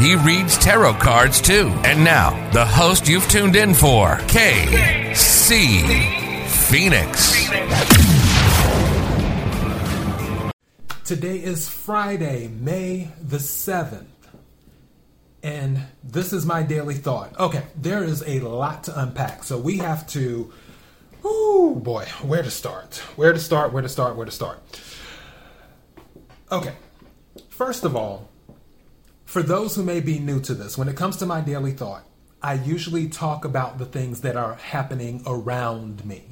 He reads tarot cards too. And now, the host you've tuned in for, KC Phoenix. Today is Friday, May the 7th. And this is my daily thought. Okay, there is a lot to unpack. So we have to, oh boy, where to start? Where to start? Where to start? Where to start? Okay, first of all, for those who may be new to this, when it comes to my daily thought, I usually talk about the things that are happening around me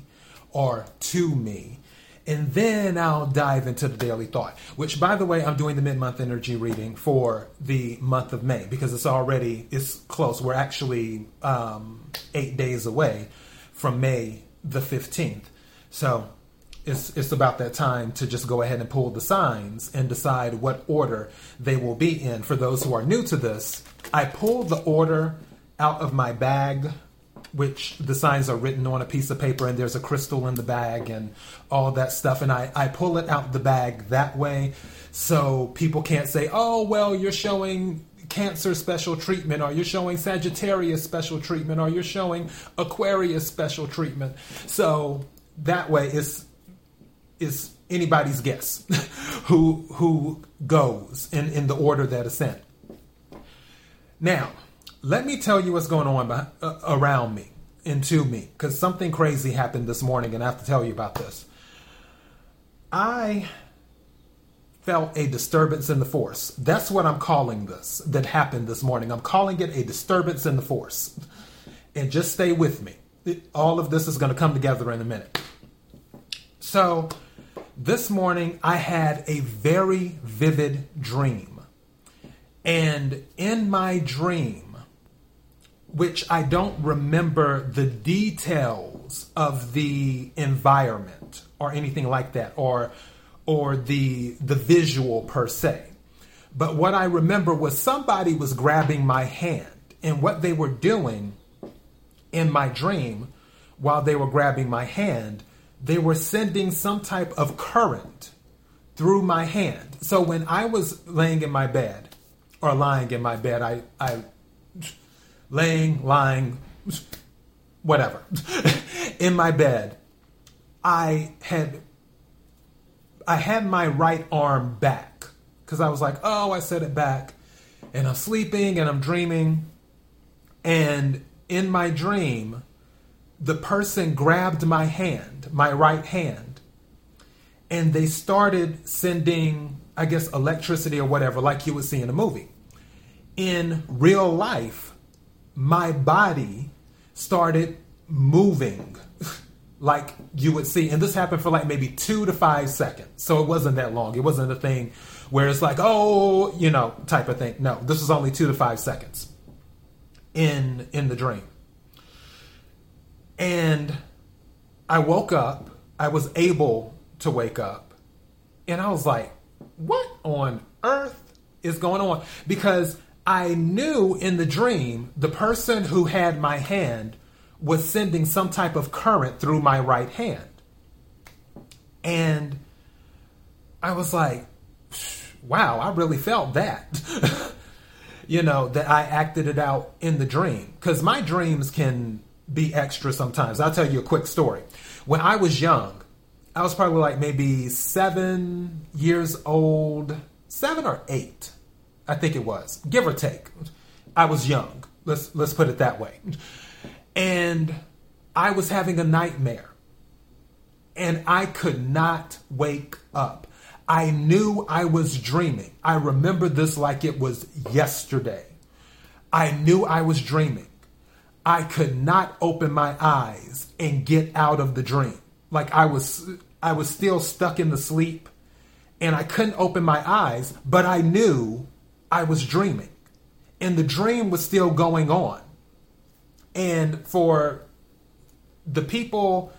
or to me. And then I'll dive into the daily thought, which by the way, I'm doing the mid-month energy reading for the month of May because it's already it's close. We're actually um, eight days away from May the 15th. So it's, it's about that time to just go ahead and pull the signs and decide what order they will be in. For those who are new to this, I pulled the order out of my bag, which the signs are written on a piece of paper, and there's a crystal in the bag and all that stuff. And I, I pull it out the bag that way so people can't say, oh, well, you're showing Cancer special treatment, or you're showing Sagittarius special treatment, or you're showing Aquarius special treatment. So that way, it's is anybody's guess who who goes in, in the order that is sent. Now, let me tell you what's going on uh, around me and to me, because something crazy happened this morning, and I have to tell you about this. I felt a disturbance in the force. That's what I'm calling this that happened this morning. I'm calling it a disturbance in the force. And just stay with me. All of this is going to come together in a minute. So, this morning I had a very vivid dream. And in my dream, which I don't remember the details of the environment or anything like that or or the the visual per se. But what I remember was somebody was grabbing my hand and what they were doing in my dream while they were grabbing my hand they were sending some type of current through my hand. So when I was laying in my bed or lying in my bed, I, I laying, lying, whatever, in my bed, I had I had my right arm back because I was like, oh, I set it back, and I'm sleeping and I'm dreaming, and in my dream, the person grabbed my hand, my right hand, and they started sending, I guess, electricity or whatever, like you would see in a movie. In real life, my body started moving like you would see. And this happened for like maybe two to five seconds. So it wasn't that long. It wasn't a thing where it's like, oh, you know, type of thing. No, this was only two to five seconds in in the dream. And I woke up, I was able to wake up, and I was like, what on earth is going on? Because I knew in the dream the person who had my hand was sending some type of current through my right hand. And I was like, wow, I really felt that. you know, that I acted it out in the dream. Because my dreams can be extra sometimes. I'll tell you a quick story. When I was young, I was probably like maybe seven years old, seven or eight, I think it was, give or take. I was young. Let's let's put it that way. And I was having a nightmare. And I could not wake up. I knew I was dreaming. I remember this like it was yesterday. I knew I was dreaming. I could not open my eyes and get out of the dream. Like I was I was still stuck in the sleep and I couldn't open my eyes, but I knew I was dreaming. And the dream was still going on. And for the people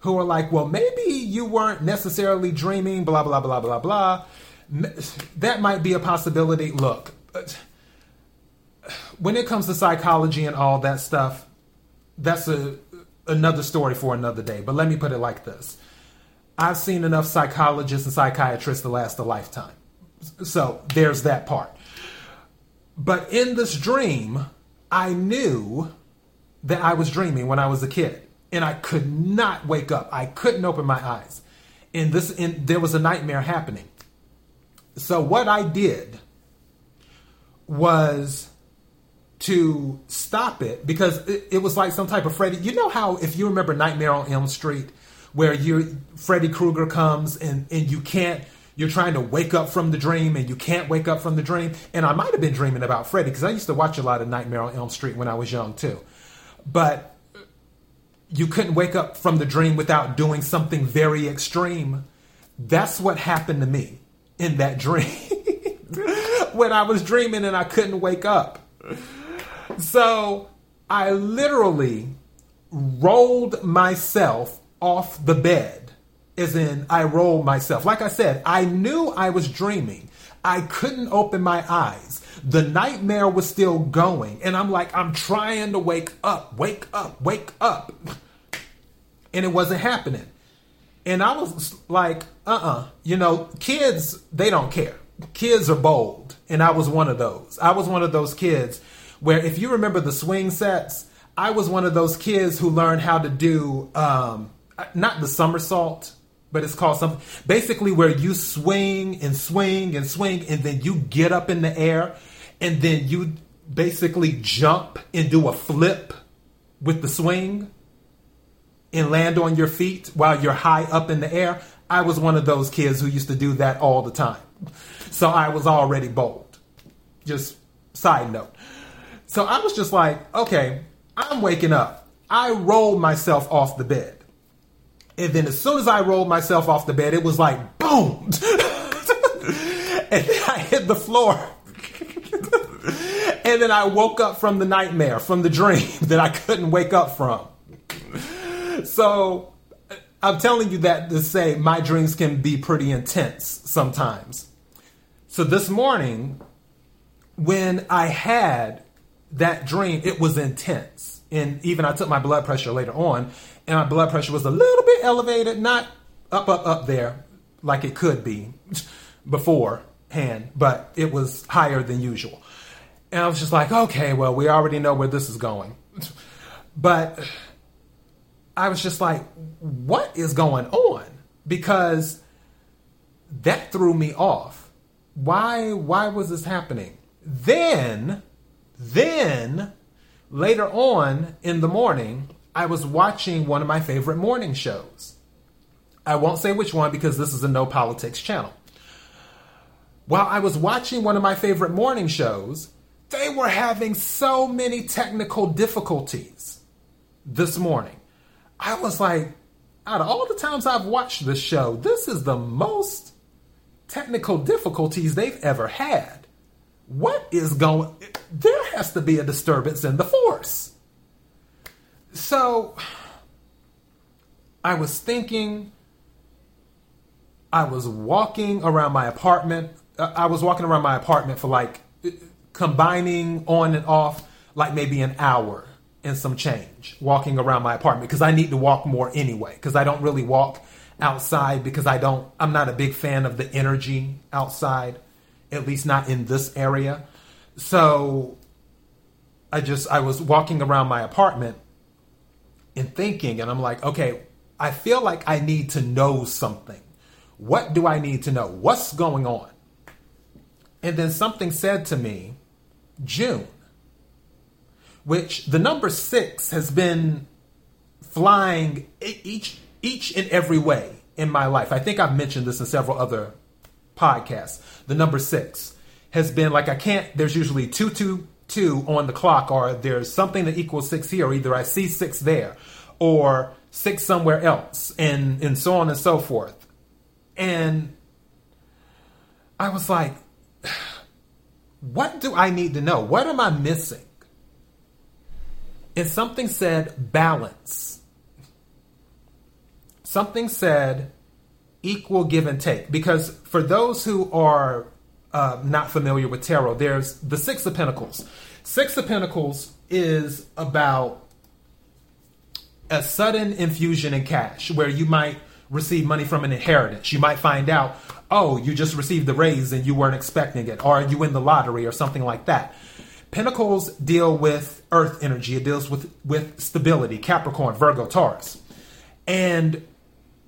who are like, well, maybe you weren't necessarily dreaming, blah, blah, blah, blah, blah, that might be a possibility. Look, when it comes to psychology and all that stuff, that's a another story for another day. But let me put it like this. I've seen enough psychologists and psychiatrists to last a lifetime. So there's that part. But in this dream, I knew that I was dreaming when I was a kid. And I could not wake up. I couldn't open my eyes. And this and there was a nightmare happening. So what I did was to stop it because it, it, was like some type of Freddy. You know how if you remember Nightmare on Elm Street, where you Freddy Krueger comes and and you can't. You're trying to wake up from the dream and you can't wake up from the dream. And I might have been dreaming about Freddy because I used to watch a lot of Nightmare on Elm Street when I was young too. But you couldn't wake up from the dream without doing something very extreme. That's what happened to me in that dream when I was dreaming and I couldn't wake up. So I literally rolled myself off the bed, as in I rolled myself. Like I said, I knew I was dreaming. I couldn't open my eyes. The nightmare was still going. And I'm like, I'm trying to wake up, wake up, wake up. And it wasn't happening. And I was like, uh uh-uh. uh You know, kids, they don't care. Kids are bold. And I was one of those. I was one of those kids where if you remember the swing sets, I was one of those kids who learned how to do um, not the somersault, but it's called something basically where you swing and swing and swing and then you get up in the air and then you basically jump and do a flip with the swing and land on your feet while you're high up in the air. I was one of those kids who used to do that all the time. So I was already bold. Just side note. So I was just like, okay, I'm waking up. I rolled myself off the bed. And then as soon as I rolled myself off the bed, it was like boom. and then I hit the floor. and then I woke up from the nightmare, from the dream that I couldn't wake up from. So I'm telling you that to say my dreams can be pretty intense sometimes. So this morning, when I had that dream, it was intense. And even I took my blood pressure later on, and my blood pressure was a little bit elevated, not up, up, up there like it could be beforehand, but it was higher than usual. And I was just like, okay, well, we already know where this is going. But I was just like, what is going on? Because that threw me off. Why why was this happening? Then then later on in the morning, I was watching one of my favorite morning shows. I won't say which one because this is a no politics channel. While I was watching one of my favorite morning shows, they were having so many technical difficulties this morning. I was like, out of all the times I've watched this show, this is the most technical difficulties they've ever had what is going there has to be a disturbance in the force. So i was thinking i was walking around my apartment uh, i was walking around my apartment for like combining on and off like maybe an hour and some change walking around my apartment because i need to walk more anyway because i don't really walk outside because i don't i'm not a big fan of the energy outside at least not in this area. So I just I was walking around my apartment and thinking and I'm like, okay, I feel like I need to know something. What do I need to know? What's going on? And then something said to me, June, which the number 6 has been flying each each and every way in my life. I think I've mentioned this in several other podcast, the number six, has been like I can't. There's usually two two two on the clock, or there's something that equals six here. or Either I see six there, or six somewhere else, and and so on and so forth. And I was like, what do I need to know? What am I missing? and something said balance. Something said equal give and take. Because for those who are uh, not familiar with tarot, there's the Six of Pentacles. Six of Pentacles is about a sudden infusion in cash where you might receive money from an inheritance. You might find out, oh, you just received the raise and you weren't expecting it, or you win the lottery or something like that. Pentacles deal with earth energy. It deals with, with stability, Capricorn, Virgo, Taurus. And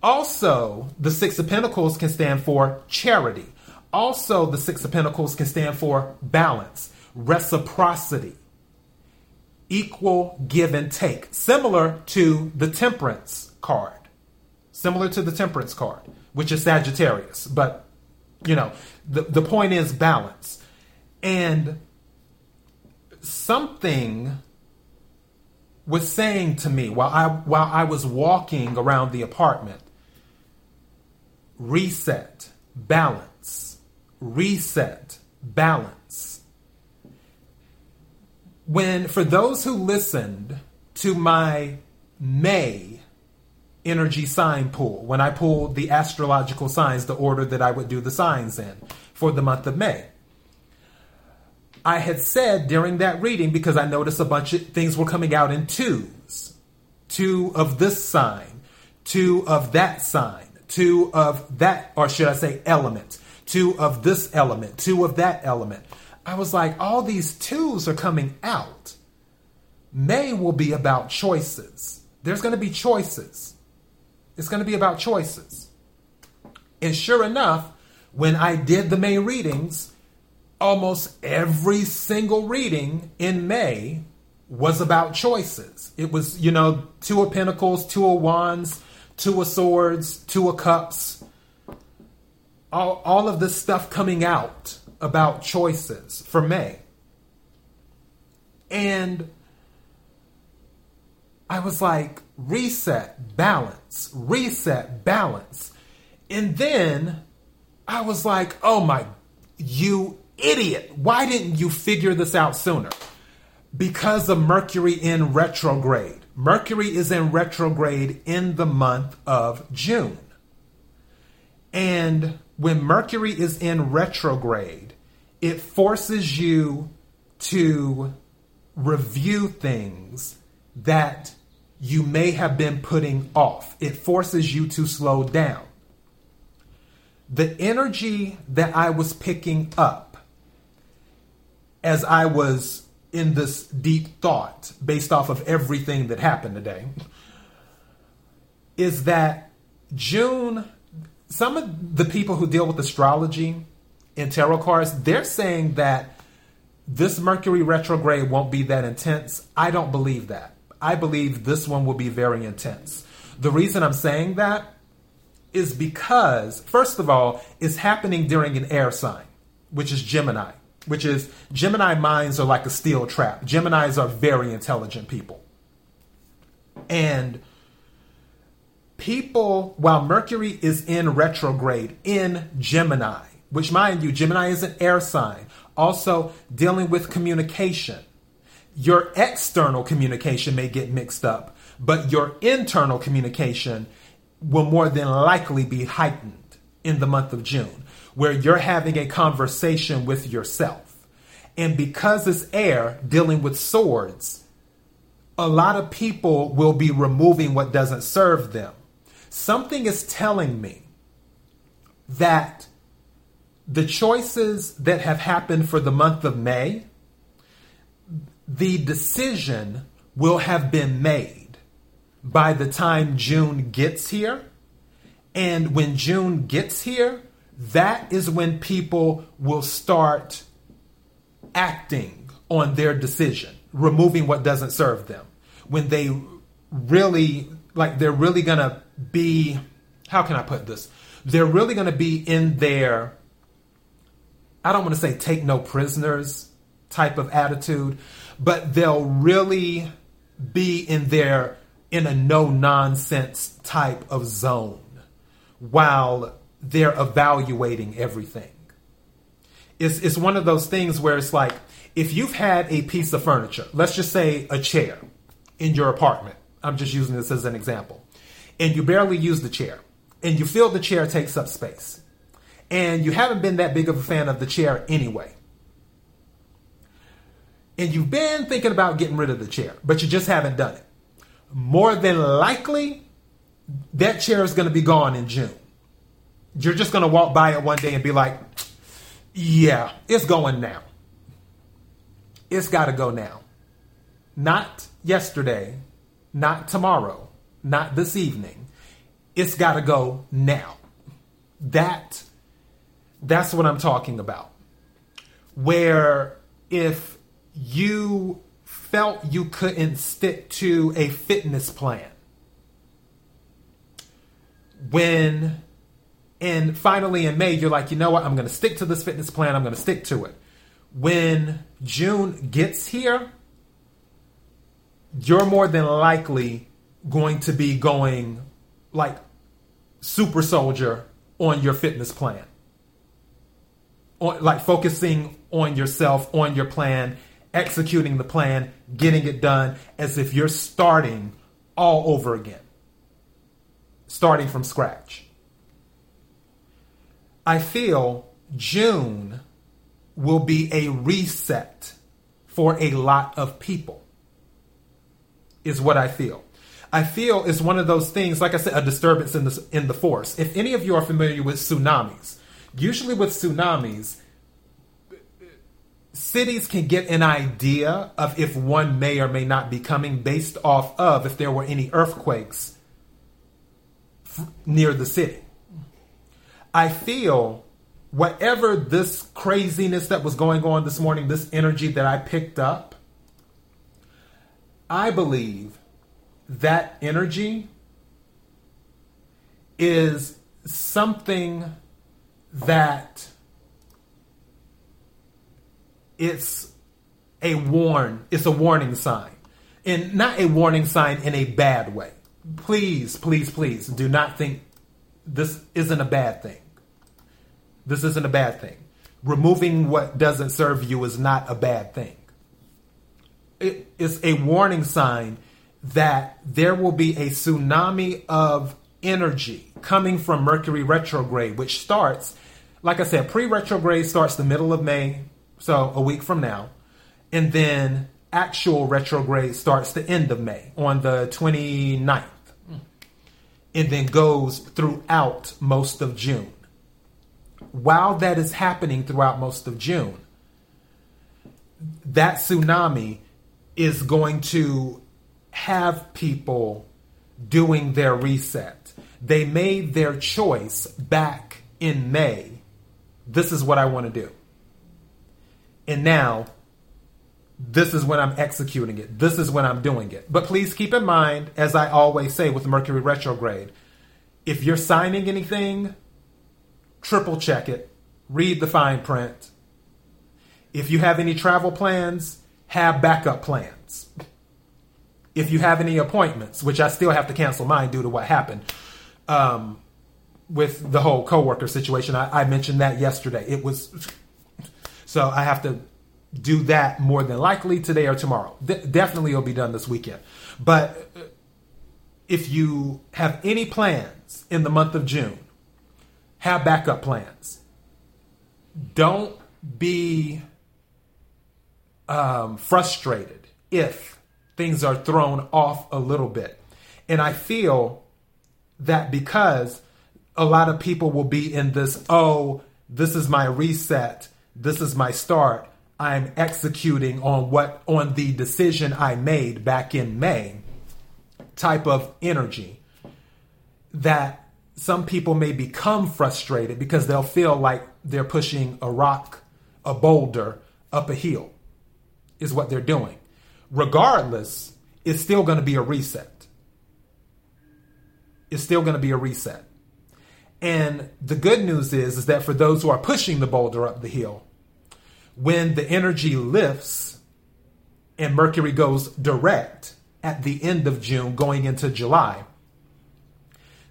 also, the Six of Pentacles can stand for charity. Also, the Six of Pentacles can stand for balance, reciprocity, equal give and take, similar to the Temperance card. Similar to the Temperance card, which is Sagittarius. But, you know, the, the point is balance. And something was saying to me while I while I was walking around the apartment reset. Balance. Reset. Balance. When for those who listened to my May energy sign pull when I pulled the astrological signs the order that I would do the signs in for the month of May I had said during that reading, because I noticed a bunch of things were coming out in twos two of this sign, two of that sign, two of that, or should I say, element, two of this element, two of that element. I was like, all these twos are coming out. May will be about choices. There's going to be choices. It's going to be about choices. And sure enough, when I did the May readings, almost every single reading in May was about choices. It was, you know, two of pentacles, two of wands, two of swords, two of cups. All, all of this stuff coming out about choices for May. And I was like, reset, balance, reset, balance. And then I was like, oh my, you idiot. Why didn't you figure this out sooner? Because of Mercury in retrograde. Mercury is in retrograde in the month of June. And when Mercury is in retrograde, it forces you to review things that you may have been putting off. It forces you to slow down. The energy that I was picking up as I was in this deep thought based off of everything that happened today is that June, some of the people who deal with astrology and tarot cards, they're saying that this Mercury retrograde won't be that intense. I don't believe that. I believe this one will be very intense. The reason I'm saying that is because, first of all, it's happening during an air sign, which is Gemini which is Gemini minds are like a steel trap. Geminis are very intelligent people. And people, while Mercury is in retrograde in Gemini, which mind you, Gemini is an air sign, also dealing with communication. Your external communication may get mixed up, but your internal communication will more than likely be heightened in the month of June where you're having a conversation with yourself. And because it's air dealing with swords, a lot of people will be removing what doesn't serve them. Something is telling me that the choices that have happened for the month of May, the decision will have been made by the time June gets here. And when June gets here, that is when people will start acting on their decision, removing what doesn't serve them. When they really, like, they're really to be, how can I put this? They're really to be in their, I don't want to say take no prisoners type of attitude, but they'll really be in their, in a no nonsense type of zone while they're evaluating everything. It's, it's one of those things where it's like, if you've had a piece of furniture, let's just say a chair, in your apartment. I'm just using this as an example. And you barely use the chair. And you feel the chair takes up space. And you haven't been that big of a fan of the chair anyway. And you've been thinking about getting rid of the chair, but you just haven't done it. More than likely, that chair is going to be gone in June. You're just going to walk by it one day and be like, yeah, it's going now. It's got to go now. Not yesterday, not tomorrow, not this evening. It's got to go now. That that's what I'm talking about. Where if you felt you couldn't stick to a fitness plan when and finally in May you're like, "You know what? I'm going to stick to this fitness plan. I'm going to stick to it." When June gets here, you're more than likely going to be going like super soldier on your fitness plan. On, like focusing on yourself, on your plan, executing the plan, getting it done as if you're starting all over again. Starting from scratch. I feel June will be a reset for a lot of people is what I feel. I feel it's one of those things, like I said, a disturbance in the in the force. If any of you are familiar with tsunamis, usually with tsunamis, cities can get an idea of if one may or may not be coming based off of if there were any earthquakes near the city. I feel whatever this craziness that was going on this morning, this energy that I picked up, I believe that energy is something that it's a warn it's a warning sign and not a warning sign in a bad way please please please do not think this isn't a bad thing this isn't a bad thing removing what doesn't serve you is not a bad thing it is a warning sign that there will be a tsunami of energy coming from Mercury retrograde, which starts, like I said, pre retrograde starts the middle of May, so a week from now. And then actual retrograde starts the end of May on the 29th. And then goes throughout most of June. While that is happening throughout most of June, that tsunami is going to have people doing their reset. They made their choice back in May. This is what I want to do. And now, this is when I'm executing it. This is when I'm doing it. But please keep in mind, as I always say with Mercury retrograde, if you're signing anything, triple check it, read the fine print. If you have any travel plans, have backup plans. If you have any appointments, which I still have to cancel mine due to what happened um, with the whole coworker situation, I, I mentioned that yesterday. It was so I have to do that more than likely today or tomorrow. De- definitely, it'll be done this weekend. But uh, if you have any plans in the month of June, have backup plans. Don't be um, frustrated if things are thrown off a little bit. And I feel that because a lot of people will be in this, oh, this is my reset, this is my start. I'm executing on what on the decision I made back in May type of energy that some people may become frustrated because they'll feel like they're pushing a rock, a boulder up a hill is what they're doing. Regardless, it's still going to be a reset. It's still going to be a reset. And the good news is, is that for those who are pushing the boulder up the hill, when the energy lifts and Mercury goes direct at the end of June going into July,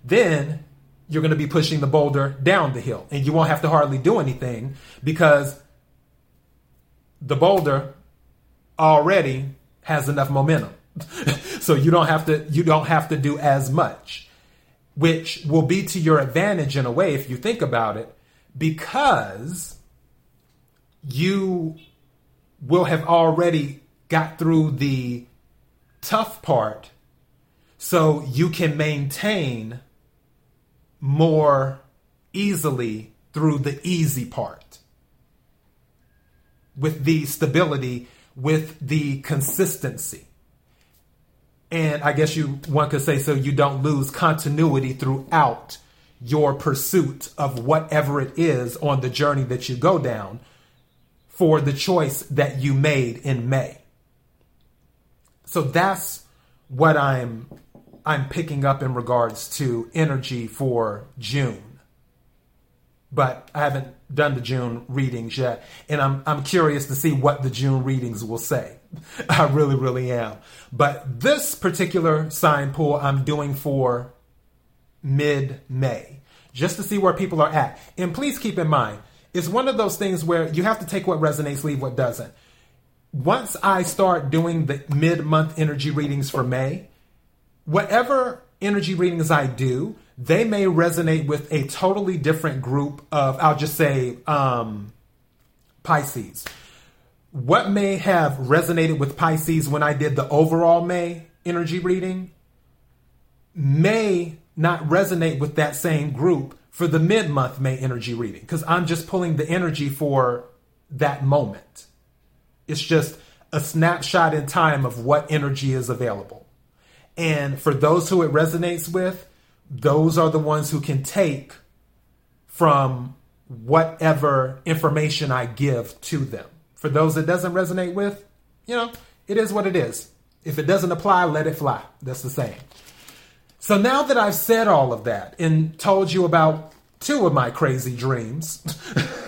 then you're going to be pushing the boulder down the hill and you won't have to hardly do anything because the boulder already has enough momentum. so you don't have to you don't have to do as much, which will be to your advantage in a way if you think about it, because you will have already got through the tough part so you can maintain more easily through the easy part. With the stability with the consistency. And i guess you one could say so you don't lose continuity throughout your pursuit of whatever it is on the journey that you go down for the choice that you made in may so that's what i'm I'm picking up in regards to energy for June. But I haven't done the June readings yet, and I'm I'm curious to see what the June readings will say. I really, really am. But this particular sign pull I'm doing for mid May, just to see where people are at. And please keep in mind, it's one of those things where you have to take what resonates, leave what doesn't. Once I start doing the mid month energy readings for May, whatever energy readings I do, they may resonate with a totally different group of, I'll just say, um, Pisces. What may have resonated with Pisces when I did the overall May energy reading may not resonate with that same group for the mid month May energy reading because I'm just pulling the energy for that moment. It's just a snapshot in time of what energy is available. And for those who it resonates with, those are the ones who can take from whatever information I give to them. For those it doesn't resonate with, you know, it is what it is. If it doesn't apply, let it fly. That's the saying. So now that I've said all of that and told you about two of my crazy dreams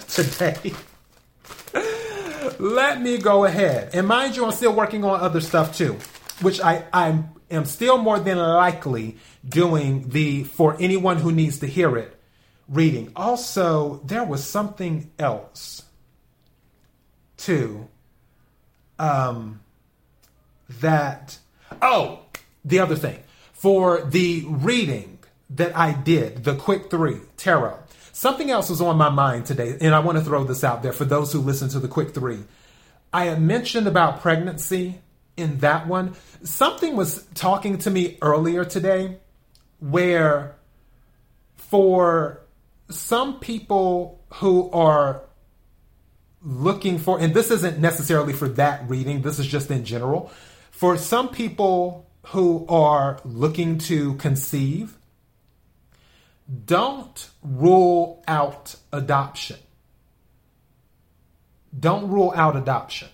today, let me go ahead. And mind you, I'm still working on other stuff too, which I, I'm still more than likely doing the for anyone who needs to hear it reading. Also, there was something else too um, that, oh, the other thing for the reading that I did, the quick three tarot. Something else was on my mind today, and I want to throw this out there for those who listen to the quick three. I had mentioned about pregnancy in that one. Something was talking to me earlier today where for some people who are looking for, and this isn't necessarily for that reading, this is just in general. For some people who are looking to conceive, don't rule out adoption. Don't rule out adoption.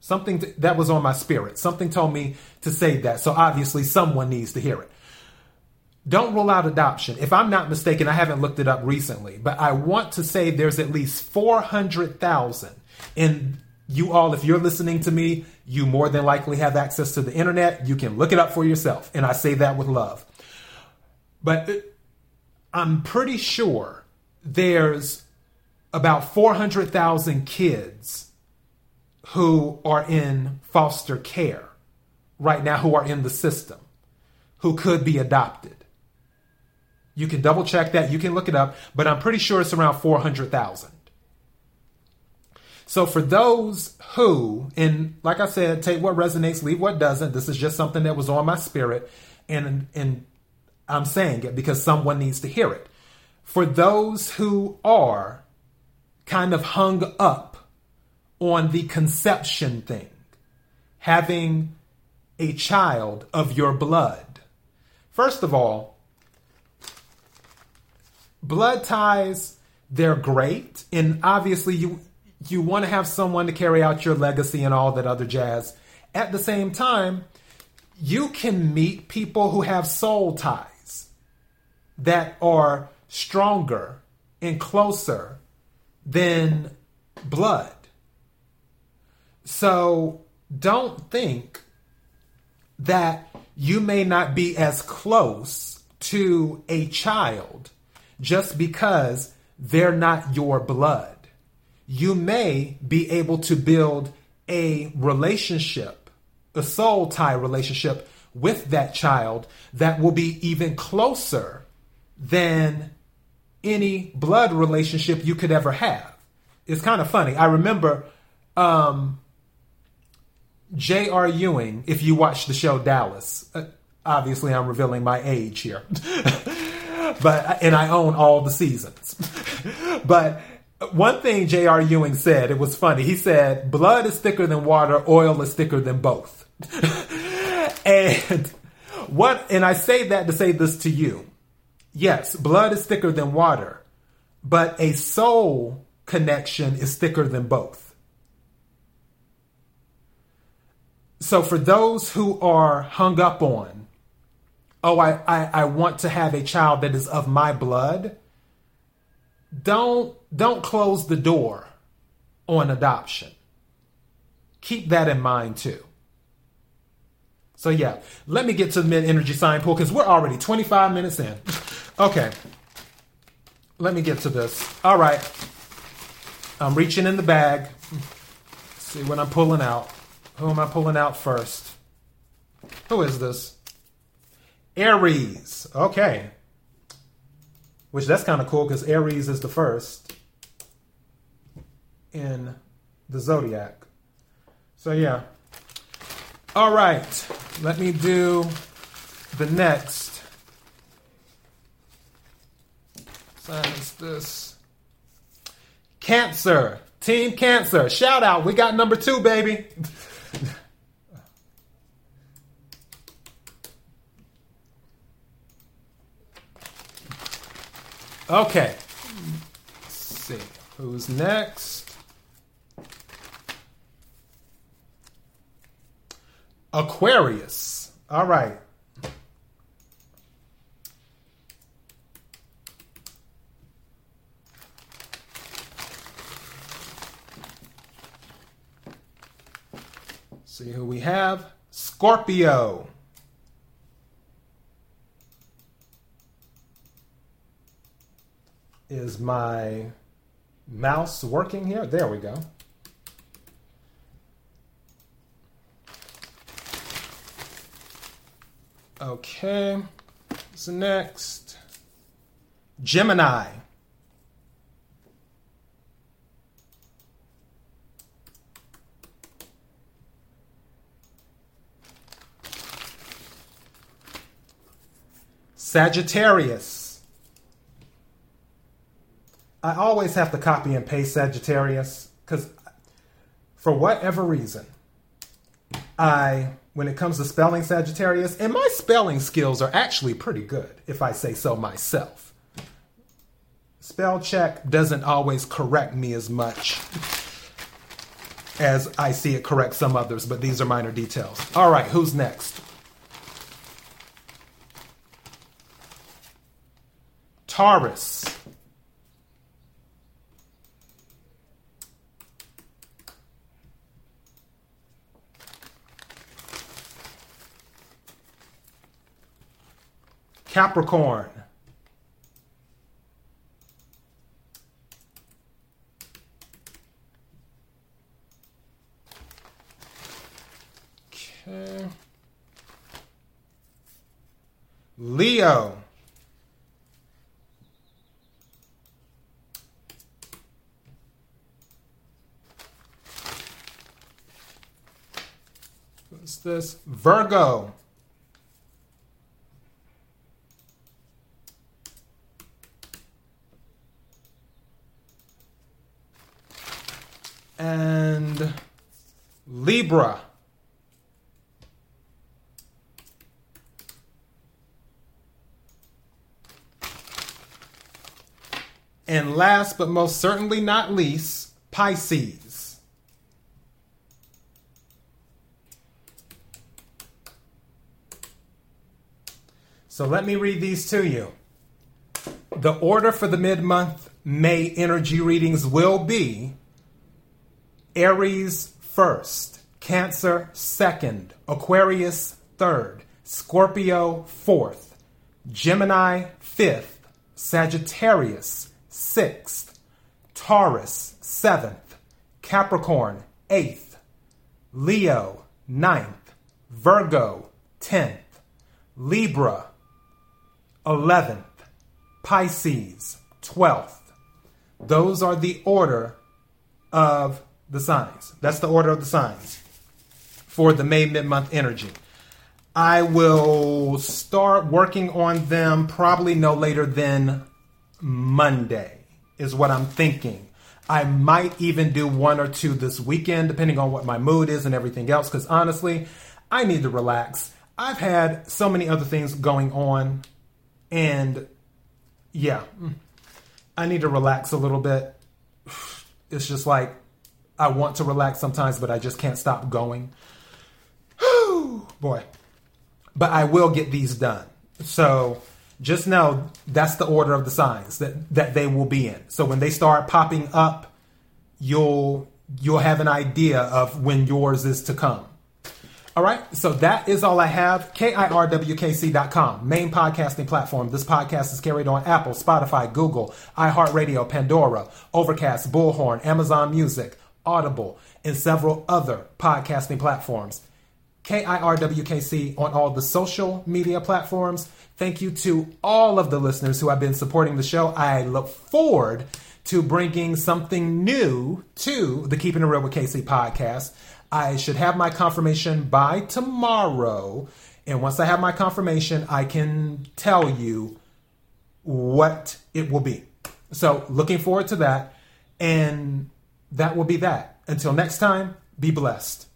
Something to, that was on my spirit. Something told me to say that. So obviously, someone needs to hear it. Don't rule out adoption. If I'm not mistaken, I haven't looked it up recently, but I want to say there's at least 400,000. And you all, if you're listening to me, you more than likely have access to the internet. You can look it up for yourself. And I say that with love. But uh, I'm pretty sure there's about 400,000 kids who are in foster care right now, who are in the system, who could be adopted. You can double check that, you can look it up, but I'm pretty sure it's around 400,000. So for those who, and like I said, take what resonates, leave what doesn't. This is just something that was on my spirit, and and I'm saying it because someone needs to hear it. For those who are kind of hung up on the conception thing, having a child of your blood. First of all, blood ties, they're great. And obviously, you, you want to have someone to carry out your legacy and all that other jazz. At the same time, you can meet people who have soul ties that are stronger and closer than blood. So don't think that you may not be as close to a child just because they're not your blood. You may be able to build a relationship a soul tie relationship with that child that will be even closer than any blood relationship you could ever have. It's kind of funny. I remember um, J.R. Ewing, if you watch the show Dallas, uh, obviously I'm revealing my age here, but and I own all the seasons. but one thing J.R. Ewing said, it was funny. He said, "Blood is thicker than water, oil is thicker than both." and what? And I say that to say this to you. Yes, blood is thicker than water, but a soul connection is thicker than both. So for those who are hung up on, oh, I, I, I want to have a child that is of my blood, don't don't close the door on adoption. Keep that in mind too. So yeah, let me get to the mid energy sign pull because we're already 25 minutes in. Okay. Let me get to this. All right. I'm reaching in the bag. see what I'm pulling out. Who am I pulling out first? Who is this? Aries. Okay. Which that's kind of cool because Aries is the first in the zodiac. So yeah. All right. Let me do the next. Silence this. Cancer. Team Cancer. Shout out. We got number two, baby. okay. Let's see. Who's next? Aquarius. All right. See who we have. Scorpio. Is my mouse working here? There we go. Okay. So next, Gemini. Sagittarius. I always have to copy and paste Sagittarius because, for whatever reason, I, when it comes to spelling Sagittarius, and my spelling skills are actually pretty good, if I say so myself. Spell check doesn't always correct me as much as I see it correct some others, but these are minor details. All right, who's next? Taurus. Capricorn. Okay. Leo. What's this? Virgo. And And last but most certainly not least, Pisces. So let me read these to you. The order for the mid month May energy readings will be Aries first, Cancer second, Aquarius third, Scorpio fourth, Gemini fifth, Sagittarius sixth, Taurus seventh, Capricorn eighth, Leo ninth, Virgo 10th, Libra 11th, Pisces 12th. Those are the order of the signs. That's the order of the signs for the May mid month energy. I will start working on them probably no later than Monday, is what I'm thinking. I might even do one or two this weekend, depending on what my mood is and everything else, because honestly, I need to relax. I've had so many other things going on, and yeah, I need to relax a little bit. It's just like I want to relax sometimes, but I just can't stop going. Boy. But I will get these done. So just know that's the order of the signs that, that they will be in. So when they start popping up, you'll you'll have an idea of when yours is to come. All right, so that is all I have. KIRWKC.com, main podcasting platform. This podcast is carried on Apple, Spotify, Google, iHeartRadio, Pandora, Overcast, Bullhorn, Amazon Music, Audible, and several other podcasting platforms. KIRWKC on all the social media platforms. Thank you to all of the listeners who have been supporting the show. I look forward to bringing something new to the Keeping It Real with KC podcast. I should have my confirmation by tomorrow. And once I have my confirmation, I can tell you what it will be. So, looking forward to that. And that will be that. Until next time, be blessed.